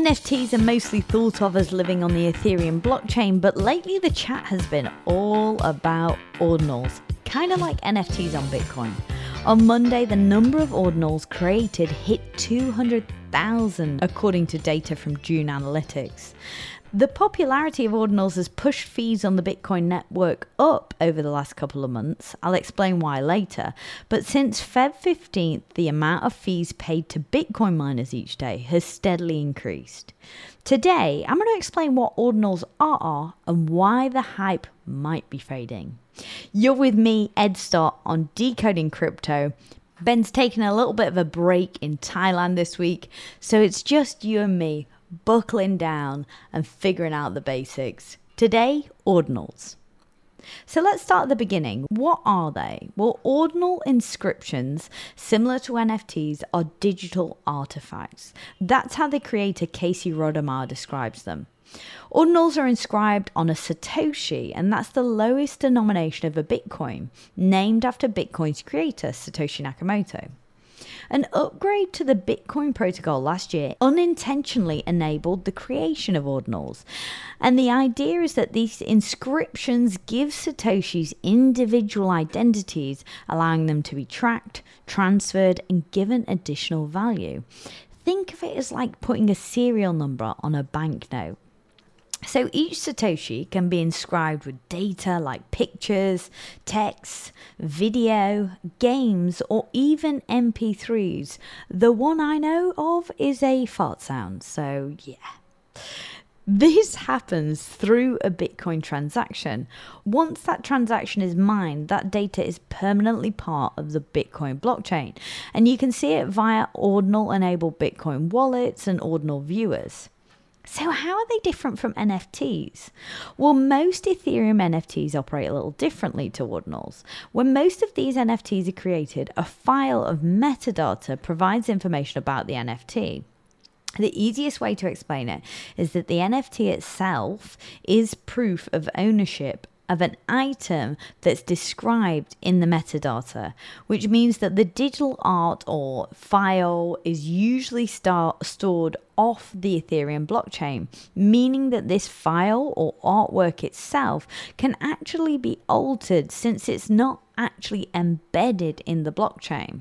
NFTs are mostly thought of as living on the Ethereum blockchain, but lately the chat has been all about ordinals, kind of like NFTs on Bitcoin. On Monday, the number of ordinals created hit 200,000, according to data from Dune Analytics. The popularity of ordinals has pushed fees on the Bitcoin network up over the last couple of months. I'll explain why later. But since Feb 15th, the amount of fees paid to Bitcoin miners each day has steadily increased. Today, I'm going to explain what ordinals are and why the hype might be fading. You're with me, Ed Stott, on Decoding Crypto. Ben's taken a little bit of a break in Thailand this week, so it's just you and me buckling down and figuring out the basics. Today, ordinals. So let's start at the beginning. What are they? Well, ordinal inscriptions, similar to NFTs, are digital artifacts. That's how the creator Casey Rodarmor describes them. Ordinals are inscribed on a Satoshi, and that's the lowest denomination of a Bitcoin, named after Bitcoin's creator, Satoshi Nakamoto. An upgrade to the Bitcoin protocol last year unintentionally enabled the creation of ordinals. And the idea is that these inscriptions give Satoshis individual identities, allowing them to be tracked, transferred, and given additional value. Think of it as like putting a serial number on a banknote. So each Satoshi can be inscribed with data like pictures, text, video, games, or even MP3s. The one I know of is a fart sound, so yeah. This happens through a Bitcoin transaction. Once that transaction is mined, that data is permanently part of the Bitcoin blockchain. And you can see it via ordinal enabled Bitcoin wallets and ordinal viewers. So, how are they different from NFTs? Well, most Ethereum NFTs operate a little differently to ordinals. When most of these NFTs are created, a file of metadata provides information about the NFT. The easiest way to explain it is that the NFT itself is proof of ownership of an item that's described in the metadata, which means that the digital art or file is usually stored off the Ethereum blockchain, meaning that this file or artwork itself can actually be altered since it's not actually embedded in the blockchain.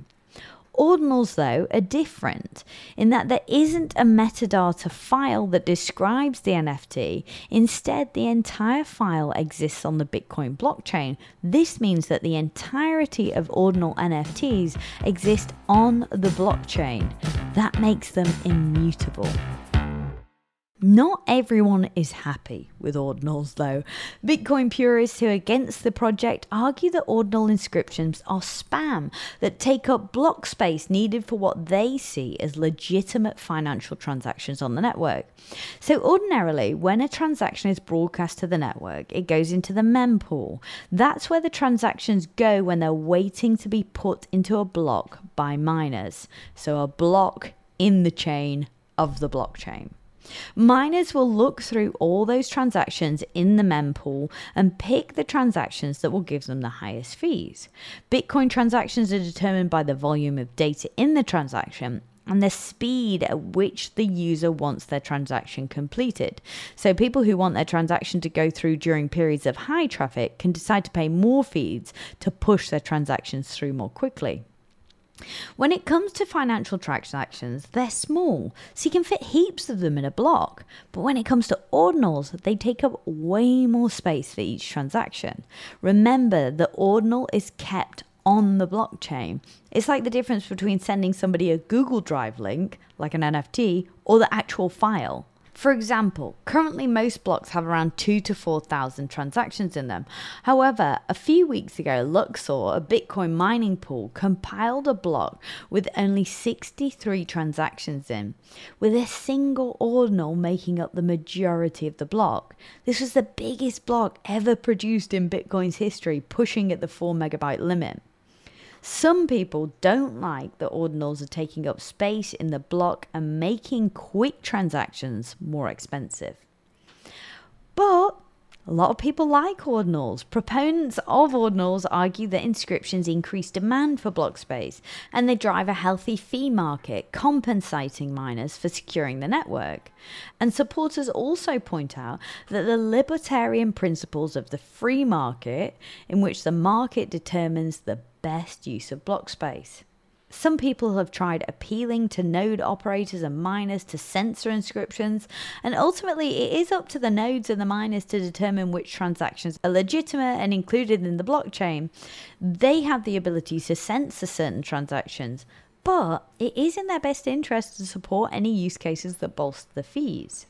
Ordinals, though, are different in that there isn't a metadata file that describes the NFT. Instead, the entire file exists on the Bitcoin blockchain. This means that the entirety of ordinal NFTs exist on the blockchain. That makes them immutable. Not everyone is happy with ordinals, though. Bitcoin purists who are against the project argue that ordinal inscriptions are spam that take up block space needed for what they see as legitimate financial transactions on the network. So, ordinarily, when a transaction is broadcast to the network, it goes into the mempool. That's where the transactions go when they're waiting to be put into a block by miners. So, a block in the chain of the blockchain. Miners will look through all those transactions in the mempool and pick the transactions that will give them the highest fees. Bitcoin transactions are determined by the volume of data in the transaction and the speed at which the user wants their transaction completed. So, people who want their transaction to go through during periods of high traffic can decide to pay more fees to push their transactions through more quickly. When it comes to financial transactions, they're small, so you can fit heaps of them in a block. But when it comes to ordinals, they take up way more space for each transaction. Remember, the ordinal is kept on the blockchain. It's like the difference between sending somebody a Google Drive link, like an NFT, or the actual file. For example, currently most blocks have around 2 to 4,000 transactions in them. However, a few weeks ago, Luxor, a Bitcoin mining pool, compiled a block with only 63 transactions in, with a single ordinal making up the majority of the block. This was the biggest block ever produced in Bitcoin's history, pushing at the 4 megabyte limit. Some people don't like that ordinals are taking up space in the block and making quick transactions more expensive. But A lot of people like ordinals. Proponents of ordinals argue that inscriptions increase demand for block space and they drive a healthy fee market, compensating miners for securing the network. And supporters also point out that the libertarian principles of the free market, in which the market determines the best use of block space. Some people have tried appealing to node operators and miners to censor inscriptions, and ultimately it is up to the nodes and the miners to determine which transactions are legitimate and included in the blockchain. They have the ability to censor certain transactions, but it is in their best interest to support any use cases that bolster the fees.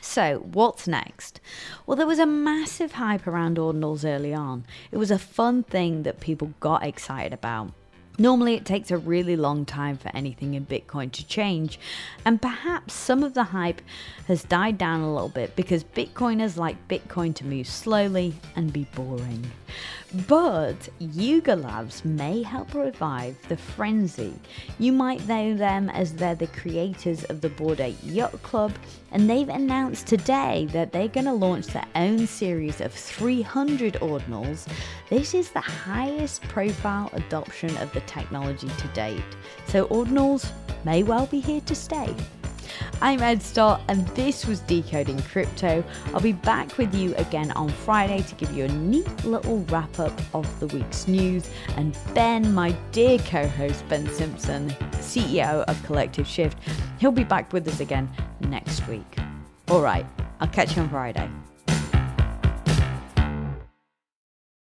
So, what's next? Well, there was a massive hype around ordinals early on. It was a fun thing that people got excited about. Normally, it takes a really long time for anything in Bitcoin to change, and perhaps some of the hype has died down a little bit because Bitcoiners like Bitcoin to move slowly and be boring. But Yuga Labs may help revive the frenzy. You might know them as they're the creators of the Bored Ape Yacht Club, and they've announced today that they're going to launch their own series of 300 ordinals. This is the highest profile adoption of the technology to date, so ordinals may well be here to stay. I'm Ed Stott, and this was Decoding Crypto. I'll be back with you again on Friday to give you a neat little wrap up of the week's news. And Ben, my dear co host, Ben Simpson, CEO of Collective Shift, he'll be back with us again next week. All right, I'll catch you on Friday.